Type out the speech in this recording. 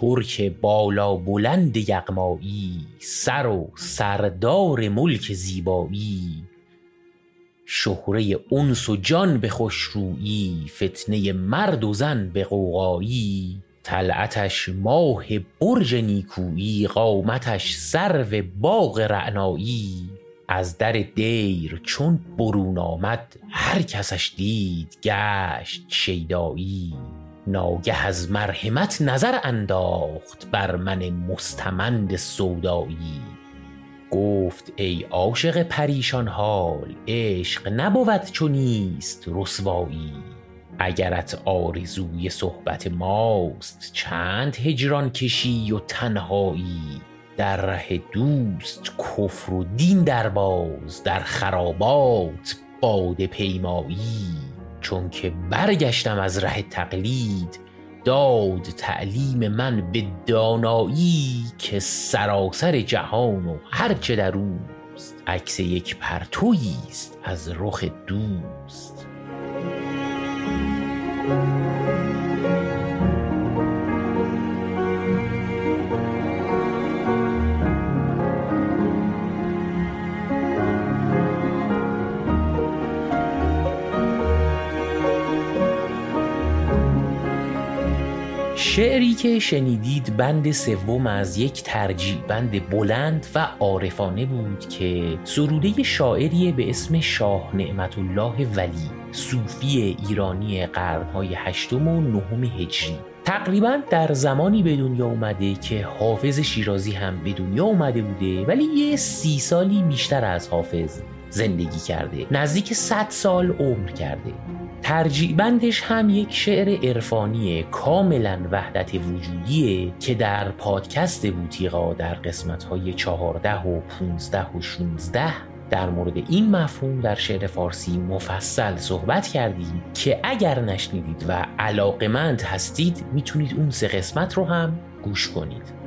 ترک بالا بلند یغمایی سر و سردار ملک زیبایی. شهره انس و جان به خوشرویی فتنه مرد و زن به غوغایی. طلعتش ماه برج نیکویی قامتش سرو باغ رعنایی. از در دیر چون برون آمد هر کسش دید گشت شیدایی. ناگه از مرحمت نظر انداخت بر من مستمند سودایی. گفت ای عاشق پریشان حال عشق نبود چو نیست رسوایی. اگرت آرزوی صحبت ماست چند هجران کشی و تنهایی. در ره دوست کفر و دین درباز در خرابات باده پیمایی. چون که برگشتم از ره تقلید داد تعلیم من به دانایی که سراسر جهان و هرچه در اوست. عکس یک پرتویی است از رخ دوست. شعری که شنیدید بند سوم از یک ترجیع بند بلند و عارفانه بود که سروده شاعری به اسم شاه نعمت الله ولی صوفی ایرانی قرنهای هشتم و نهم هجری. تقریبا در زمانی به دنیا اومده که حافظ شیرازی هم به دنیا اومده بوده ولی یه سی سالی بیشتر از حافظ زندگی کرده. نزدیک 100 سال عمر کرده. ترجیع بندش هم یک شعر عرفانی کاملا وحدت وجودیه که در پادکست بوتیقا در قسمت های 14 و 15 و 16 در مورد این مفهوم در شعر فارسی مفصل صحبت کردیم که اگر نشنیدید و علاقمند هستید می‌تونید اون سه قسمت رو هم گوش کنید.